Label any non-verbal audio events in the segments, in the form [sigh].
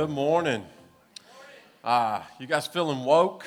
Good morning. Uh, you guys feeling woke?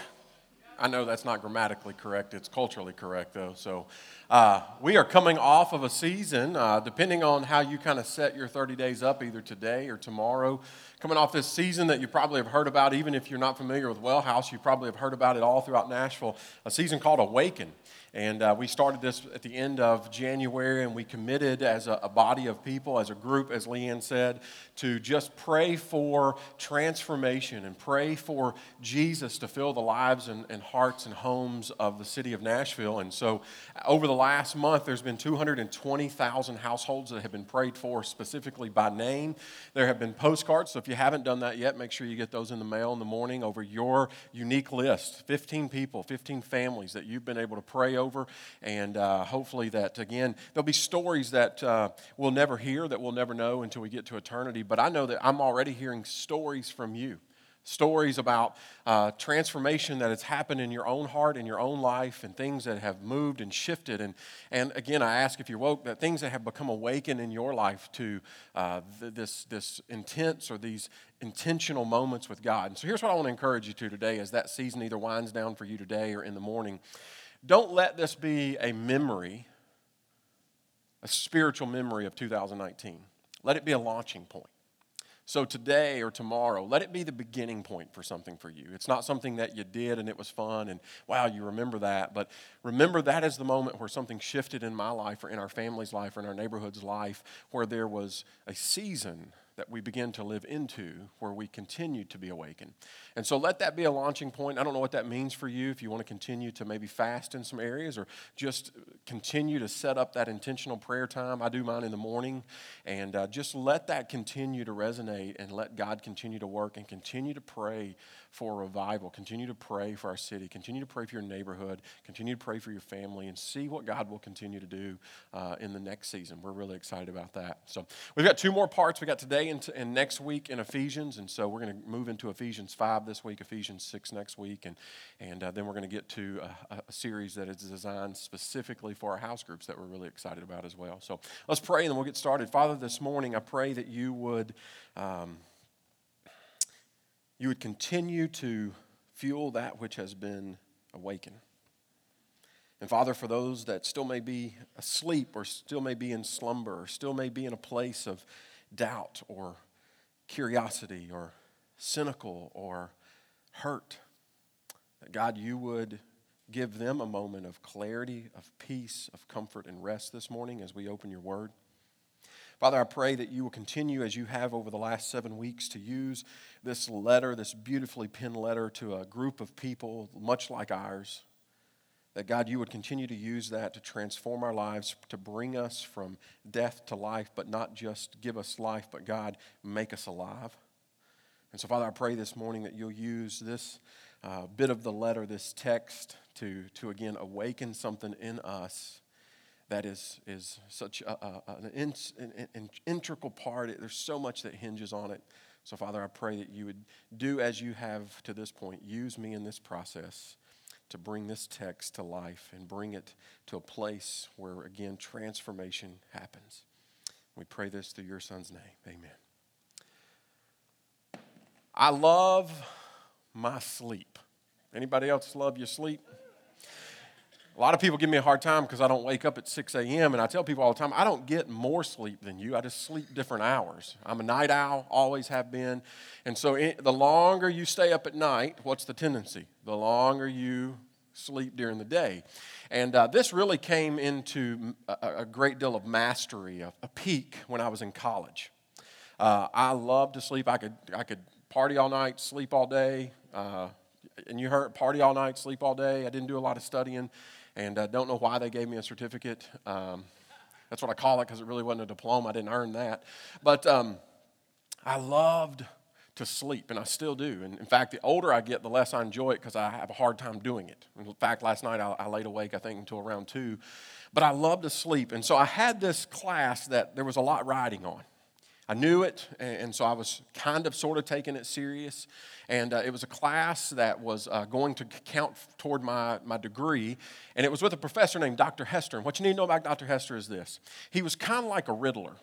I know that's not grammatically correct, it's culturally correct, though. So, uh, we are coming off of a season, uh, depending on how you kind of set your 30 days up, either today or tomorrow. Coming off this season that you probably have heard about, even if you're not familiar with Well House, you probably have heard about it all throughout Nashville, a season called Awaken. And uh, we started this at the end of January, and we committed as a, a, body of people, as a group, as Leanne said, to just pray for transformation and pray for Jesus to fill the lives and, and hearts and homes of the city of Nashville. And so, over the last month, there's been 220,000 households that have been prayed for specifically by name. There have been postcards, so if you haven't done that yet, make sure you get those in the mail in the morning over your unique list 15 people, 15 families that you've been able to pray over. And uh, hopefully, that again, there'll be stories that uh, we'll never hear, that we'll never know until we get to eternity. But I know that I'm already hearing stories from you stories about uh, transformation that has happened in your own heart, in your own life, and things that have moved and shifted. And, and again, I ask if you're woke, that things that have become awakened in your life to uh, th- this, this intense or these intentional moments with God. And so here's what I want to encourage you to today as that season either winds down for you today or in the morning. Don't let this be a memory, a spiritual memory of 2019. Let it be a launching point. So today or tomorrow, let it be the beginning point for something for you. It's not something that you did and it was fun and wow, you remember that. But remember that is the moment where something shifted in my life or in our family's life or in our neighborhood's life where there was a season that we begin to live into where we continue to be awakened. And so let that be a launching point. I don't know what that means for you if you want to continue to maybe fast in some areas or just continue to set up that intentional prayer time. I do mine in the morning. And uh, just let that continue to resonate and let God continue to work and continue to pray for revival. Continue to pray for our city. Continue to pray for your neighborhood. Continue to pray for your family and see what God will continue to do uh, in the next season. We're really excited about that. So we've got two more parts. We got today and, t- and next week in Ephesians. And so we're going to move into Ephesians 5 this week, Ephesians 6 next week. And, and uh, then we're going to get to a, a series that is designed specifically for our house groups that we're really excited about as well. So let's pray and then we'll get started. Father, this morning I pray that you would. Um, you would continue to fuel that which has been awakened. And Father, for those that still may be asleep or still may be in slumber or still may be in a place of doubt or curiosity or cynical or hurt, that God, you would give them a moment of clarity, of peace, of comfort, and rest this morning as we open your word. Father, I pray that you will continue as you have over the last seven weeks to use this letter, this beautifully penned letter to a group of people much like ours. That God, you would continue to use that to transform our lives, to bring us from death to life, but not just give us life, but God, make us alive. And so, Father, I pray this morning that you'll use this uh, bit of the letter, this text, to, to again awaken something in us that is, is such a, a, an, in, an, an integral part. There's so much that hinges on it. So, Father, I pray that you would do as you have to this point. Use me in this process to bring this text to life and bring it to a place where, again, transformation happens. We pray this through your son's name. Amen. I love my sleep. Anybody else love your sleep? A lot of people give me a hard time because I don't wake up at 6 a.m. And I tell people all the time, I don't get more sleep than you. I just sleep different hours. I'm a night owl, always have been. And so the longer you stay up at night, what's the tendency? The longer you sleep during the day. And uh, this really came into a, a, great deal of mastery, a, a peak when I was in college. Uh, I loved to sleep. I could, I could party all night, sleep all day. Uh, and you heard party all night, sleep all day. I didn't do a lot of studying and I don't know why they gave me a certificate. Um, that's what I call it because it really wasn't a diploma. I didn't earn that. But um, I loved to sleep, and I still do. And in fact, the older I get, the less I enjoy it because I have a hard time doing it. In fact, last night I, I laid awake, I think, until around 2. But I love to sleep. And so I had this class that there was a lot riding on. I knew it, and so I was kind of sort of taking it serious. And uh, it was a class that was uh, going to count toward my, my degree, and it was with a professor named Dr. Hester. And what you need to know about Dr. Hester is this he was kind of like a riddler.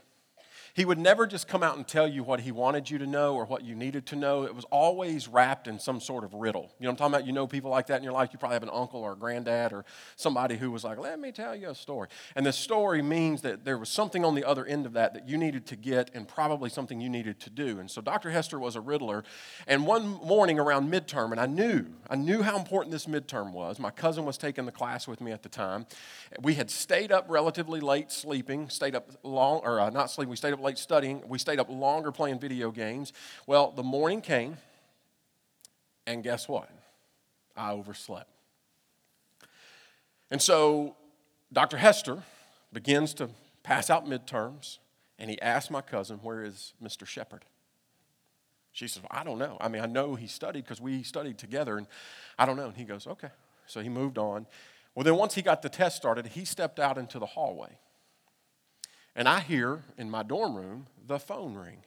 He would never just come out and tell you what he wanted you to know or what you needed to know. It was always wrapped in some sort of riddle. You know what I'm talking about? You know people like that in your life. You probably have an uncle or a granddad or somebody who was like, let me tell you a story. And the story means that there was something on the other end of that that you needed to get and probably something you needed to do. And so Dr. Hester was a riddler. And one morning around midterm, and I knew, I knew how important this midterm was. My cousin was taking the class with me at the time. We had stayed up relatively late sleeping, stayed up long, or uh, not sleeping, we stayed up late studying. We stayed up longer playing video games. Well, the morning came, and guess what? I overslept. And so Dr. Hester begins to pass out midterms, and he asked my cousin, Where is Mr. Shepard? She says, well, I don't know. I mean, I know he studied because we studied together, and I don't know. And he goes, Okay. So he moved on. Well, then once he got the test started, he stepped out into the hallway. And I hear in my dorm room the phone ring.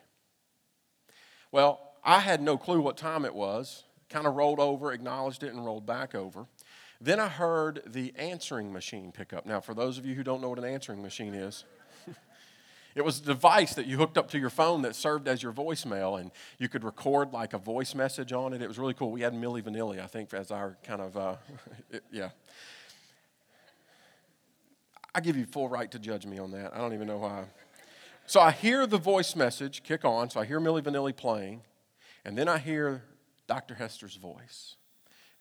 Well, I had no clue what time it was, kind of rolled over, acknowledged it, and rolled back over. Then I heard the answering machine pick up. Now, for those of you who don't know what an answering machine is, [laughs] it was a device that you hooked up to your phone that served as your voicemail, and you could record like a voice message on it. It was really cool. We had Milli Vanilli, I think, as our kind of, uh, [laughs] it, yeah. I give you full right to judge me on that. I don't even know why. So I hear the voice message kick on. So I hear Milli Vanilli playing, and then I hear Dr. Hester's voice.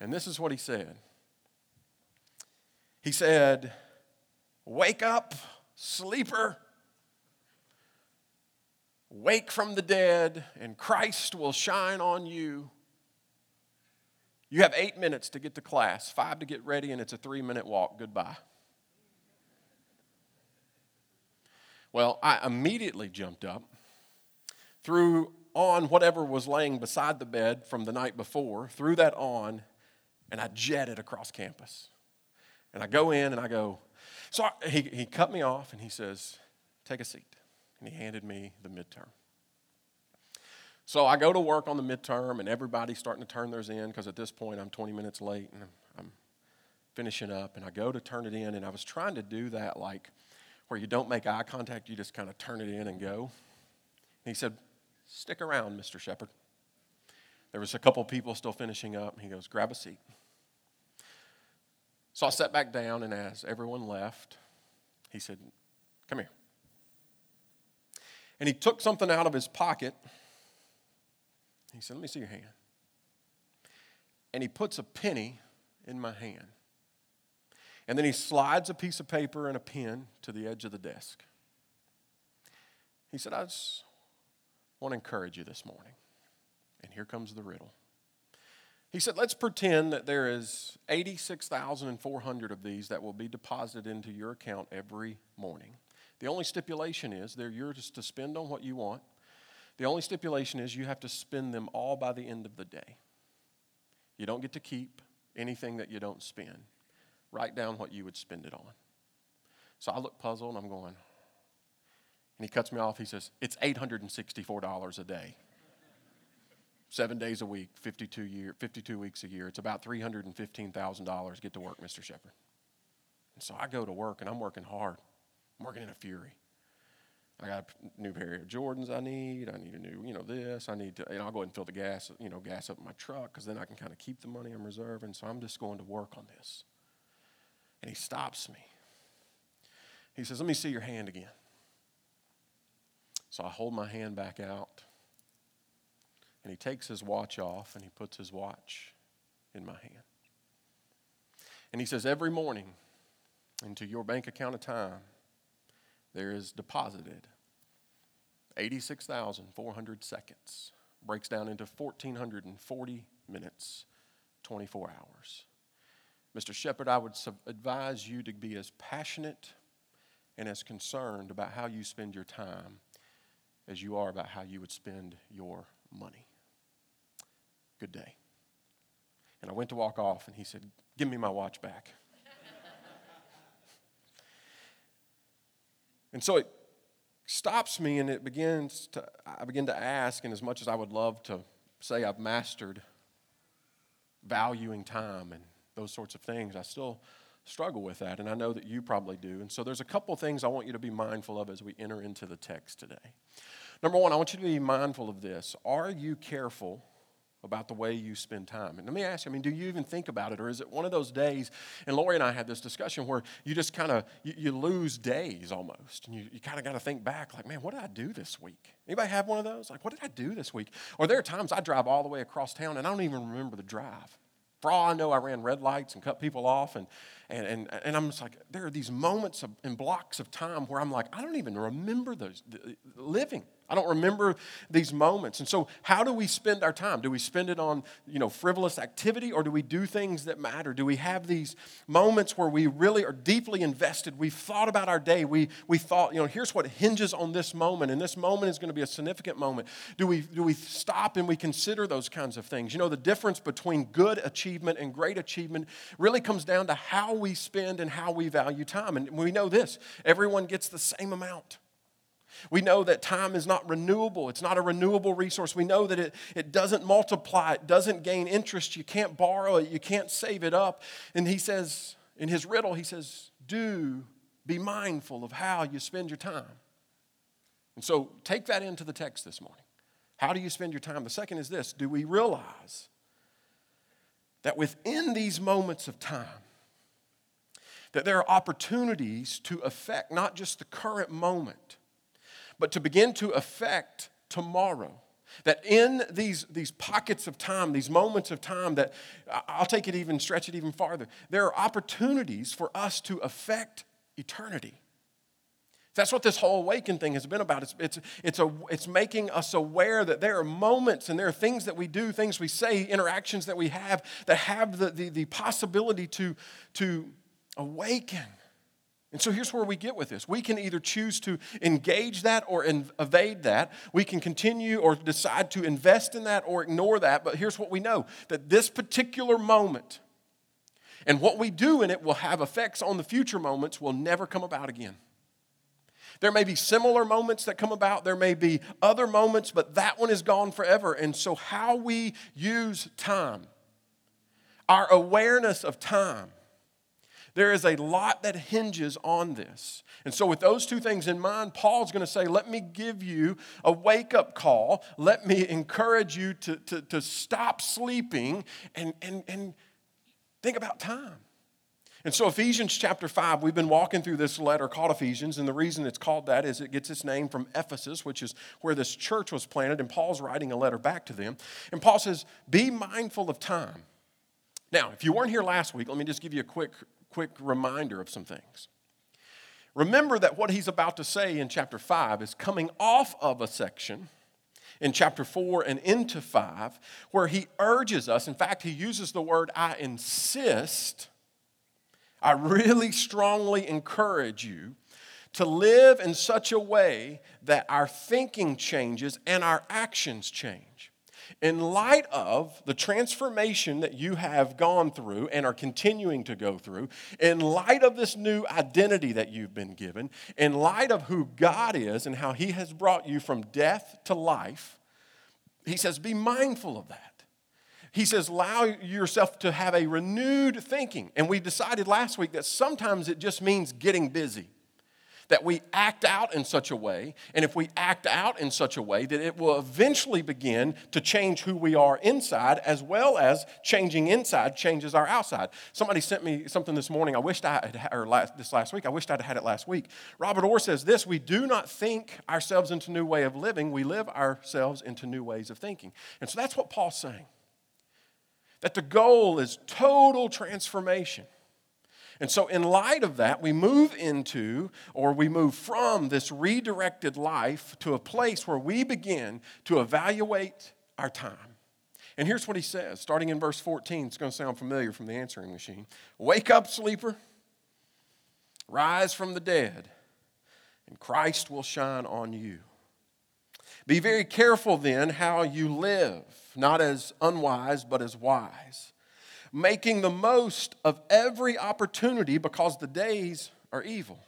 And this is what he said He said, Wake up, sleeper. Wake from the dead, and Christ will shine on you. You have eight minutes to get to class, five to get ready, and it's a three minute walk. Goodbye. Well, I immediately jumped up, threw on whatever was laying beside the bed from the night before, threw that on, and I jetted across campus. And I go in and I go, so I, he, he cut me off and he says, Take a seat. And he handed me the midterm. So I go to work on the midterm, and everybody's starting to turn theirs in because at this point I'm 20 minutes late and I'm, I'm finishing up. And I go to turn it in, and I was trying to do that like where you don't make eye contact, you just kind of turn it in and go. And he said, Stick around, Mr. Shepard. There was a couple people still finishing up. He goes, Grab a seat. So I sat back down, and as everyone left, he said, Come here. And he took something out of his pocket. He said, Let me see your hand. And he puts a penny in my hand. And then he slides a piece of paper and a pen to the edge of the desk. He said, I just want to encourage you this morning. And here comes the riddle. He said, Let's pretend that there is 86,400 of these that will be deposited into your account every morning. The only stipulation is they're yours to spend on what you want. The only stipulation is you have to spend them all by the end of the day. You don't get to keep anything that you don't spend write down what you would spend it on. So I look puzzled and I'm going, and he cuts me off. He says, It's $864 a day. Seven days a week, 52, year, 52 weeks a year. It's about $315,000. Get to work, Mr. Shepard. And so I go to work and I'm working hard. I'm working in a fury. I got a new pair of Jordans I need. I need a new, you know, this. I need to, and I'll go ahead and fill the gas, you know, gas up in my truck because then I can kind of keep the money I'm reserving. So I'm just going to work on this. And he stops me. He says, Let me see your hand again. So I hold my hand back out. And he takes his watch off and he puts his watch in my hand. And he says, Every morning into your bank account of time, there is deposited 86,400 seconds. Breaks down into 1,440 minutes, 24 hours. Mr. Shepard, I would advise you to be as passionate and as concerned about how you spend your time as you are about how you would spend your money. Good day. And I went to walk off, and he said, Give me my watch back. [laughs] and so it stops me, and it begins to, I begin to ask, and as much as I would love to say I've mastered valuing time and those sorts of things, I still struggle with that, and I know that you probably do. And so there's a couple things I want you to be mindful of as we enter into the text today. Number one, I want you to be mindful of this. Are you careful about the way you spend time. And let me ask you, I mean, do you even think about it? Or is it one of those days, and Lori and I had this discussion where you just kind of, you, you, lose days almost. And you, you kind of got to think back, like, man, what did I do this week? Anybody have one of those? Like, what did I do this week? Or there are times I drive all the way across town and I don't even remember the drive. For all I know, I ran red lights and cut people off. And, and, and, and I'm just like, there are these moments of, in blocks of time where I'm like, I don't even remember those living. I don't remember these moments. And so, how do we spend our time? Do we spend it on, you know, frivolous activity or do we do things that matter? Do we have these moments where we really are deeply invested? We've thought about our day. We, we thought, you know, here's what hinges on this moment, and this moment is going to be a significant moment. Do we, do we stop and we consider those kinds of things? You know, the difference between good achievement and great achievement really comes down to how we spend and how we value time. And we know this everyone gets the same amount. We know that time is not renewable. It's not a renewable resource. We know that it, it doesn't multiply, it doesn't gain interest. You can't borrow it, you can't save it up. And he says, in his riddle, he says, Do be mindful of how you spend your time. And so take that into the text this morning. How do you spend your time? The second is this Do we realize that within these moments of time, that there are opportunities to affect not just the current moment, but to begin to affect tomorrow. That in these, these pockets of time, these moments of time, that I'll take it even, stretch it even farther, there are opportunities for us to affect eternity. That's what this whole awaken thing has been about. It's, it's, it's, a, it's making us aware that there are moments and there are things that we do, things we say, interactions that we have that have the, the, the possibility to, to awaken and so here's where we get with this. We can either choose to engage that or evade that. We can continue or decide to invest in that or ignore that. But here's what we know that this particular moment and what we do in it will have effects on the future moments, will never come about again. There may be similar moments that come about, there may be other moments, but that one is gone forever. And so, how we use time, our awareness of time, there is a lot that hinges on this. And so, with those two things in mind, Paul's going to say, Let me give you a wake up call. Let me encourage you to, to, to stop sleeping and, and, and think about time. And so, Ephesians chapter 5, we've been walking through this letter called Ephesians, and the reason it's called that is it gets its name from Ephesus, which is where this church was planted, and Paul's writing a letter back to them. And Paul says, Be mindful of time. Now, if you weren't here last week, let me just give you a quick quick reminder of some things. Remember that what he's about to say in chapter 5 is coming off of a section in chapter 4 and into 5 where he urges us, in fact, he uses the word I insist. I really strongly encourage you to live in such a way that our thinking changes and our actions change in light of the transformation that you have gone through and are continuing to go through, in light of this new identity that you've been given, in light of who God is and how He has brought you from death to life, He says, be mindful of that. He says, allow yourself to have a renewed thinking. And we decided last week that sometimes it just means getting busy that we act out in such a way, and if we act out in such a way, that it will eventually begin to change who we are inside, as well as changing inside changes our outside. Somebody sent me something this morning. I wished I had, or last, this last week. I wished I'd had it last week. Robert Orr says this: We do not think ourselves into new way of living; we live ourselves into new ways of thinking. And so that's what Paul's saying. That the goal is total transformation. And so, in light of that, we move into or we move from this redirected life to a place where we begin to evaluate our time. And here's what he says, starting in verse 14. It's going to sound familiar from the answering machine. Wake up, sleeper, rise from the dead, and Christ will shine on you. Be very careful then how you live, not as unwise, but as wise making the most of every opportunity because the days are evil.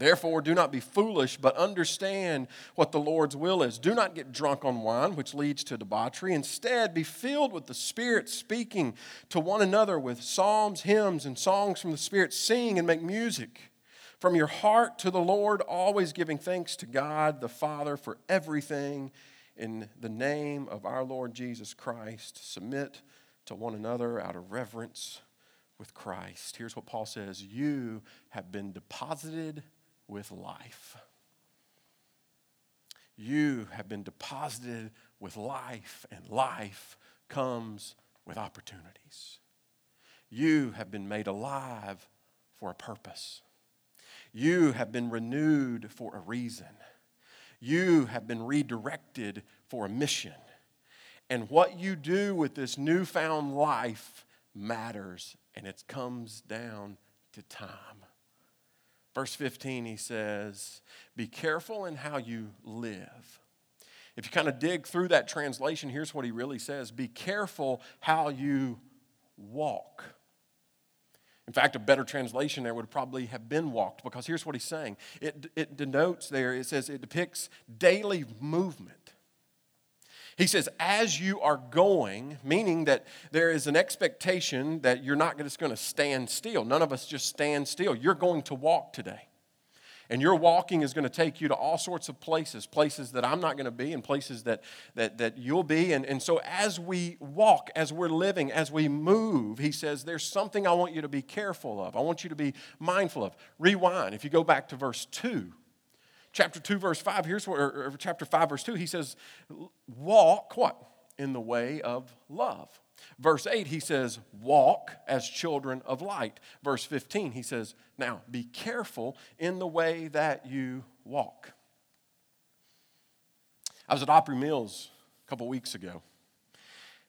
Therefore, do not be foolish, but understand what the Lord's will is. Do not get drunk on wine, which leads to debauchery. Instead, be filled with the Spirit, speaking to one another with psalms, hymns, and songs from the Spirit. Sing and make music from your heart to the Lord, always giving thanks to God the Father for everything in the name of our Lord Jesus Christ. Submit to one another out of reverence with Christ. Here's what Paul says You have been deposited with life. You have been deposited with life, and life comes with opportunities. You have been made alive for a purpose. You have been renewed for a reason. You have been redirected for a mission. And what you do with this newfound life matters, and it comes down to time. Verse 15, he says, Be careful in how you live. If you kind of dig through that translation, here's what he really says Be careful how you walk. In fact, a better translation there would probably have been walked because here's what he's saying it, it denotes there, it says it depicts daily movement. He says, as you are going, meaning that there is an expectation that you're not just going to stand still. None of us just stand still. You're going to walk today. And your walking is going to take you to all sorts of places, places that I'm not going to be, and places that, that, that you'll be. And, and so, as we walk, as we're living, as we move, he says, There's something I want you to be careful of. I want you to be mindful of. Rewind. If you go back to verse 2, chapter 2, verse 5, here's or chapter 5, verse 2, he says, walk what? In the way of love. Verse 8, he says, walk as children of light. Verse 15, he says, now be careful in the way that you walk. I was at Opry Mills a couple weeks ago,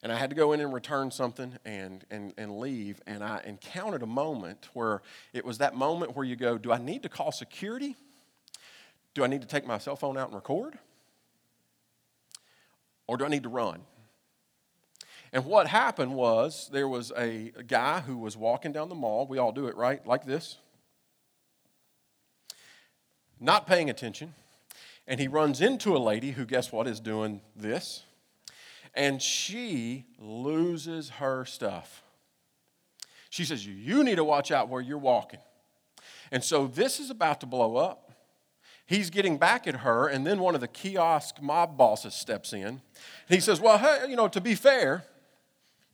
and I had to go in and return something and, and, and leave, and I encountered a moment where it was that moment where you go, Do I need to call security? Do I need to take my cell phone out and record? Or do I need to run? And what happened was there was a, guy who was walking down the mall. We all do it, right? Like this. Not paying attention. And he runs into a lady who, guess what, is doing this. And she loses her stuff. She says, You need to watch out where you're walking. And so this is about to blow up. He's getting back at her, and then one of the kiosk mob bosses steps in. And he says, Well, hey, you know, to be fair,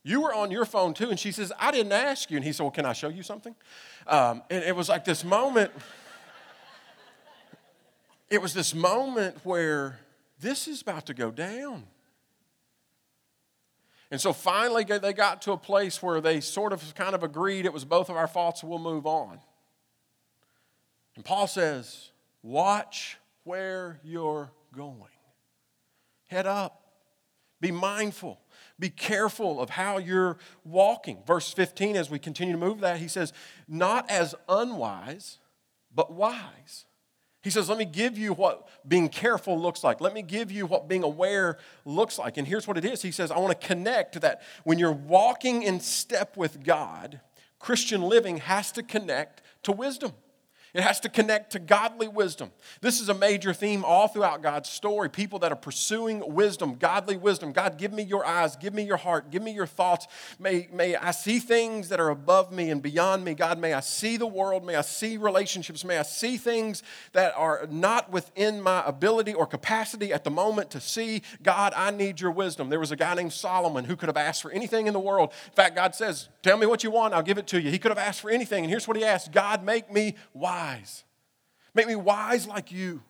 you were on your phone too. And she says, I didn't ask you. And he said, Well, can I show you something? Um, and it was like this moment. it was this moment where this is about to go down. And so finally, they got to a place where they sort of kind of agreed it was both of our faults, we'll move on. And Paul says, Watch where you're going. Head up. Be mindful. Be careful of how you're walking. Verse 15, as we continue to move that, he says, Not as unwise, but wise. He says, Let me give you what being careful looks like. Let me give you what being aware looks like. And here's what it is He says, I want to connect that when you're walking in step with God, Christian living has to connect to wisdom. It has to connect to godly wisdom. This is a major theme all throughout God's story. People that are pursuing wisdom, godly wisdom. God, give me your eyes, give me your heart, give me your thoughts. May, may I see things that are above me and beyond me. God, may I see the world, may I see relationships, may I see things that are not within my ability or capacity at the moment to see. God, I need your wisdom. There was a guy named Solomon who could have asked for anything in the world. In fact, God says, Tell me what you want, I'll give it to you. He could have asked for anything. And here's what he asked God, make me wise wise. Make me wise like you.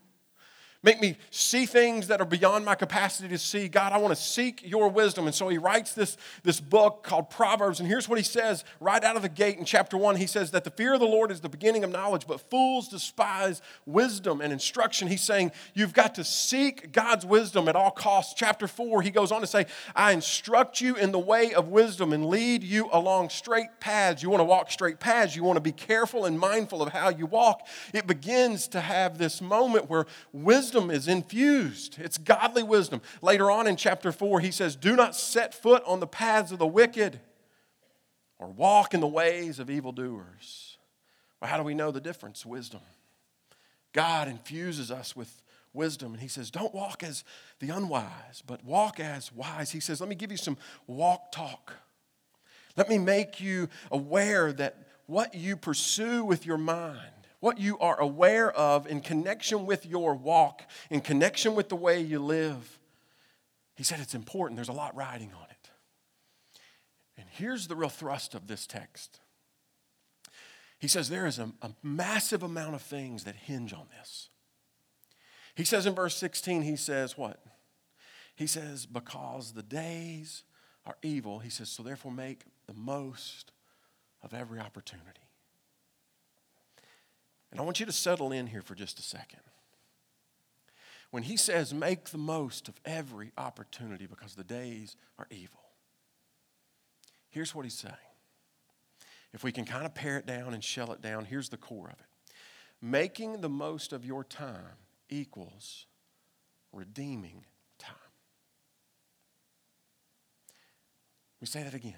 Make me see things that are beyond my capacity to see. God, I want to seek your wisdom. And so he writes this, this book called Proverbs. And here's what he says right out of the gate in chapter one. He says that the fear of the Lord is the beginning of knowledge, but fools despise wisdom and instruction. He's saying you've got to seek God's wisdom at all costs. Chapter four, he goes on to say, I instruct you in the way of wisdom and lead you along straight paths. You want to walk straight paths. You want to be careful and mindful of how you walk. It begins to have this moment where wisdom wisdom is infused. It's godly wisdom. Later on in chapter 4, he says, Do not set foot on the paths of the wicked or walk in the ways of evildoers. Well, how do we know the difference? Wisdom. God infuses us with wisdom. And he says, Don't walk as the unwise, but walk as wise. He says, Let me give you some walk talk. Let me make you aware that what you pursue with your mind, what you are aware of in connection with your walk, in connection with the way you live, he said it's important. There's a lot riding on it. And here's the real thrust of this text. He says there is a, a massive amount of things that hinge on this. He says in verse 16, he says, What? He says, Because the days are evil, he says, so therefore make the most of every opportunity. And I want you to settle in here for just a second. When he says, make the most of every opportunity because the days are evil, here's what he's saying. If we can kind of pare it down and shell it down, here's the core of it. Making the most of your time equals redeeming time. We say that again.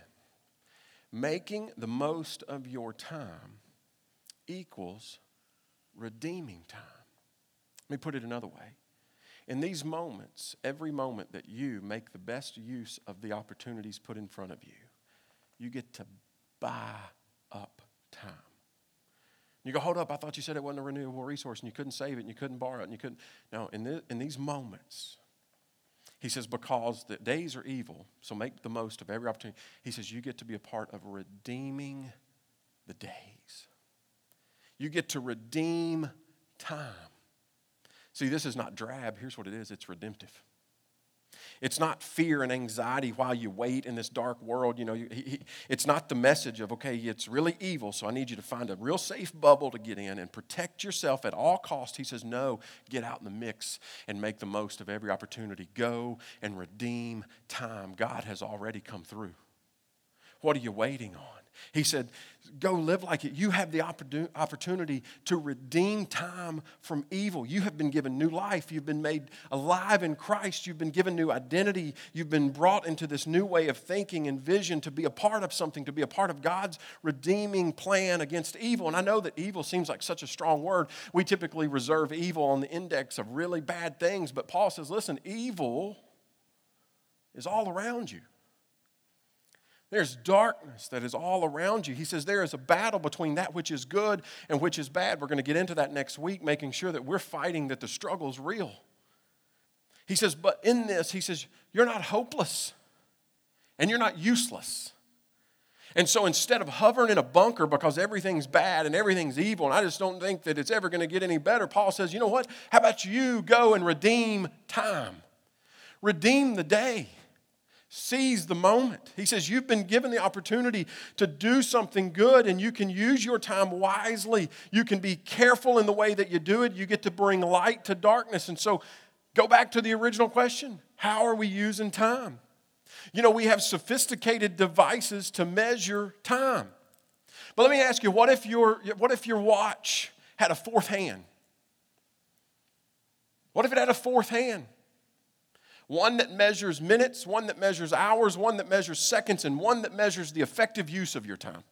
Making the most of your time equals redeeming time. Let me put it another way. In these moments, every moment that you make the best use of the opportunities put in front of you, you get to buy up time. You go, hold up, I thought you said it wasn't a renewable resource and you couldn't save it and you couldn't borrow it and you couldn't. No, in, in these moments, he says, because the days are evil, so make the most of every opportunity. He says, you get to be a part of redeeming the days. You get to redeem time. See, this is not drab. Here's what it is it's redemptive. It's not fear and anxiety while you wait in this dark world. You know, he, he, it's not the message of, okay, it's really evil, so I need you to find a real safe bubble to get in and protect yourself at all costs. He says, no, get out in the mix and make the most of every opportunity. Go and redeem time. God has already come through. What are you waiting on? He said, Go live like it. You have the opportunity to redeem time from evil. You have been given new life. You've been made alive in Christ. You've been given new identity. You've been brought into this new way of thinking and vision to be a part of something, to be a part of God's redeeming plan against evil. And I know that evil seems like such a strong word. We typically reserve evil on the index of really bad things. But Paul says, listen, evil is all around you. There's darkness that is all around you. He says there is a battle between that which is good and which is bad. We're going to get into that next week, making sure that we're fighting that the struggle is real. He says, but in this, he says, you're not hopeless and you're not useless. And so instead of hovering in a bunker because everything's bad and everything's evil, and I just don't think that it's ever going to get any better, Paul says, you know what? How about you go and redeem time? Redeem the day. Seize the moment. He says, You've been given the opportunity to do something good and you can use your time wisely. You can be careful in the way that you do it. You get to bring light to darkness. And so, go back to the original question How are we using time? You know, we have sophisticated devices to measure time. But let me ask you what if your, what if your watch had a fourth hand? What if it had a fourth hand? One that measures minutes, one that measures hours, one that measures seconds, and one that measures the effective use of your time.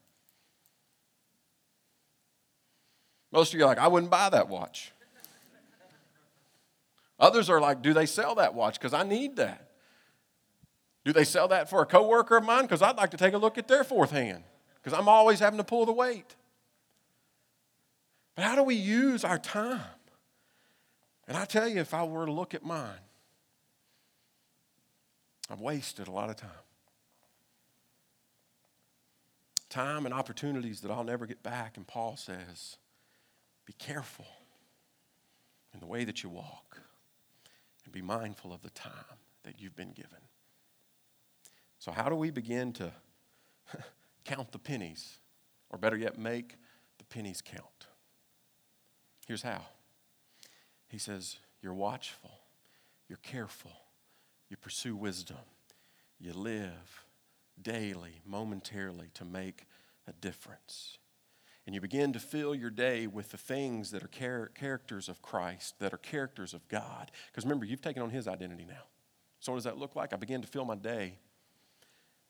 Most of you are like, I wouldn't buy that watch. Others are like, do they sell that watch? Because I need that. Do they sell that for a coworker of mine? Because I'd like to take a look at their fourth hand. Because I'm always having to pull the weight. But how do we use our time? And I tell you, if I were to look at mine, I've wasted a lot of time. Time and opportunities that I'll never get back. And Paul says, be careful in the way that you walk and be mindful of the time that you've been given. So, how do we begin to [laughs] count the pennies? Or better yet, make the pennies count? Here's how He says, You're watchful, you're careful, you pursue wisdom. You live daily, momentarily to make a difference. And you begin to fill your day with the things that are char- characters of Christ, that are characters of God. Because remember, you've taken on His identity now. So, what does that look like? I begin to fill my day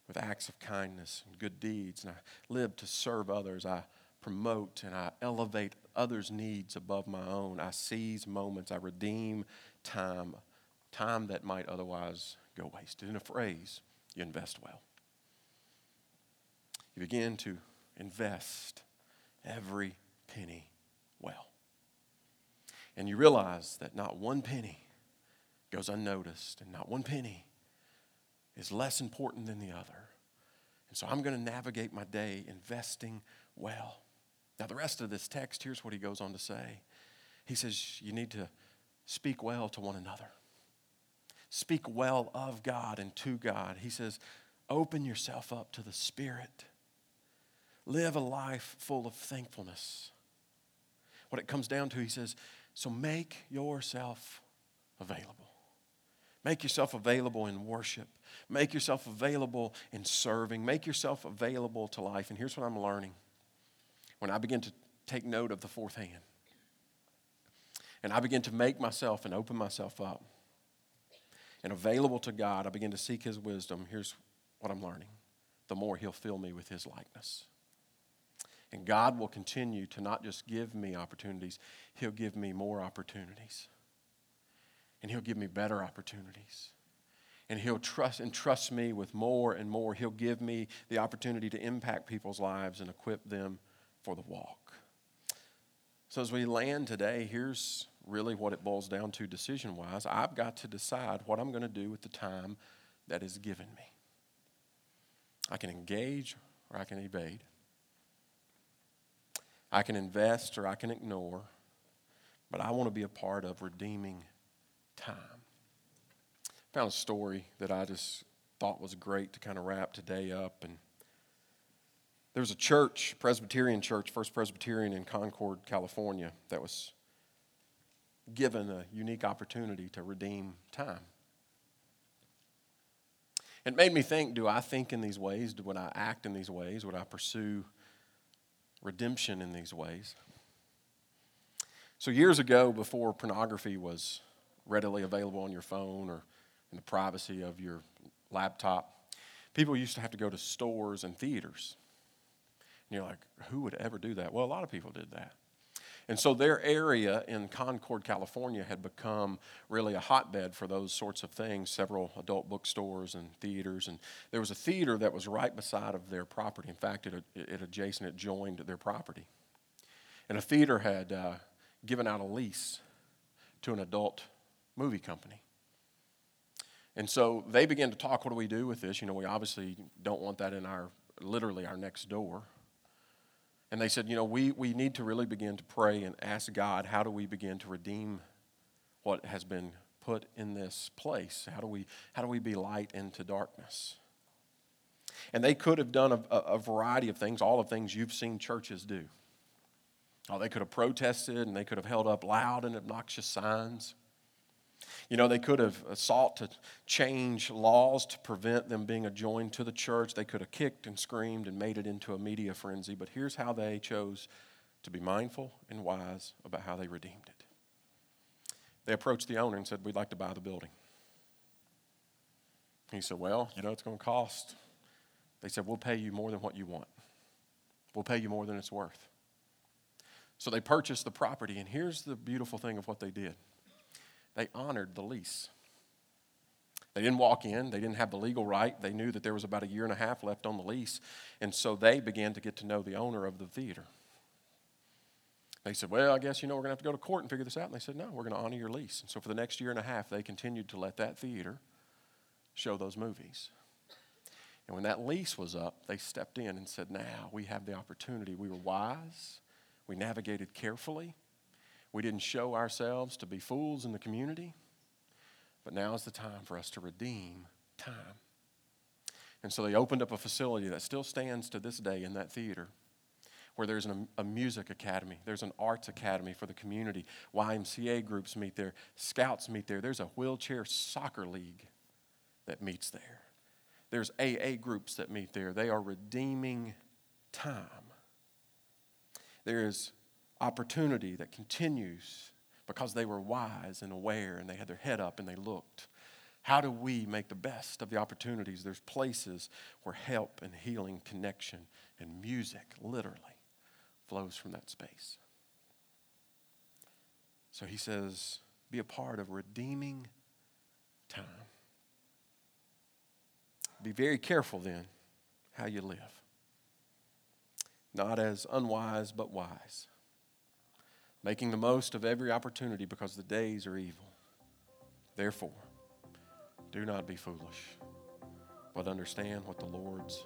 with acts of kindness and good deeds, and I live to serve others. I promote and I elevate others' needs above my own. I seize moments. I redeem time, time that might otherwise go wasted. In a phrase, you invest well. You begin to invest every penny well. And you realize that not one penny goes unnoticed, and not one penny is less important than the other. And so I'm going to navigate my day investing well. Now, the rest of this text, here's what he goes on to say. He says, You need to speak well to one another, speak well of God and to God. He says, Open yourself up to the Spirit, live a life full of thankfulness. What it comes down to, he says, So make yourself available. Make yourself available in worship. Make yourself available in serving. Make yourself available to life. And here's what I'm learning when I begin to take note of the fourth hand and I begin to make myself and open myself up and available to God, I begin to seek His wisdom. Here's what I'm learning the more He'll fill me with His likeness. And God will continue to not just give me opportunities, He'll give me more opportunities and He'll give me better opportunities. And He'll trust and trust me with more and more. He'll give me the opportunity to impact people's lives and equip them for the walk. So, as we land today, here's really what it boils down to decision wise. I've got to decide what I'm going to do with the time that is given me. I can engage or I can evade. I can invest or I can ignore. But I want to be a part of redeeming time. I found a story that I just thought was great to kind of wrap today up. And there was a church, Presbyterian church, First Presbyterian in Concord, California, that was given a unique opportunity to redeem time. It made me think do I think in these ways? Would I act in these ways? Would I pursue redemption in these ways? So, years ago, before pornography was readily available on your phone or in the privacy of your laptop. People used to have to go to stores and theaters. And you're like, who would ever do that? Well, a lot of people did that. And so their area in Concord, California had become really a hotbed for those sorts of things, several adult bookstores and theaters. And there was a theater that was right beside of their property. In fact, it, it adjacent, it joined their property. And a theater had uh, given out a lease to an adult movie company. And so they began to talk, what do we do with this? You know, we obviously don't want that in our, literally our next door. And they said, you know, we, we need to really begin to pray and ask God, how do we begin to redeem what has been put in this place? How do we, how do we be light into darkness? And they could have done a, a variety of things, all of things you've seen churches do. Oh, they could have protested and they could have held up loud and obnoxious signs. You know, they could have sought to change laws to prevent them being adjoined to the church. They could have kicked and screamed and made it into a media frenzy. But here's how they chose to be mindful and wise about how they redeemed it. They approached the owner and said, We'd like to buy the building. He said, Well, you know, it's going to cost. They said, We'll pay you more than what you want, we'll pay you more than it's worth. So they purchased the property. And here's the beautiful thing of what they did they honored the lease. They didn't walk in, they didn't have the legal right. They knew that there was about a year and a half left on the lease, and so they began to get to know the owner of the theater. They said, Well, I guess you know we're going to have to go to court and figure this out. And they said, No, we're going to honor your lease. And so for the next year and a half, they continued to let that theater show those movies. And when that lease was up, they stepped in and said, Now we have the opportunity. We were wise, we navigated carefully, we didn't show ourselves to be fools in the community, but now is the time for us to redeem time. And so they opened up a facility that still stands to this day in that theater where there's an, a music academy, there's an arts academy for the community. YMCA groups meet there, scouts meet there. There's a wheelchair soccer league that meets there. There's AA groups that meet there. They are redeeming time. There is opportunity that continues because they were wise and aware and they had their head up and they looked. How do we make the best of the opportunities? There's places where help and healing, connection, and music literally flows from that space. So he says, be a part of redeeming time. Be very careful then how you live. Not as unwise, but wise. Making the most of every opportunity because the days are evil. Therefore, do not be foolish, but understand what the Lord's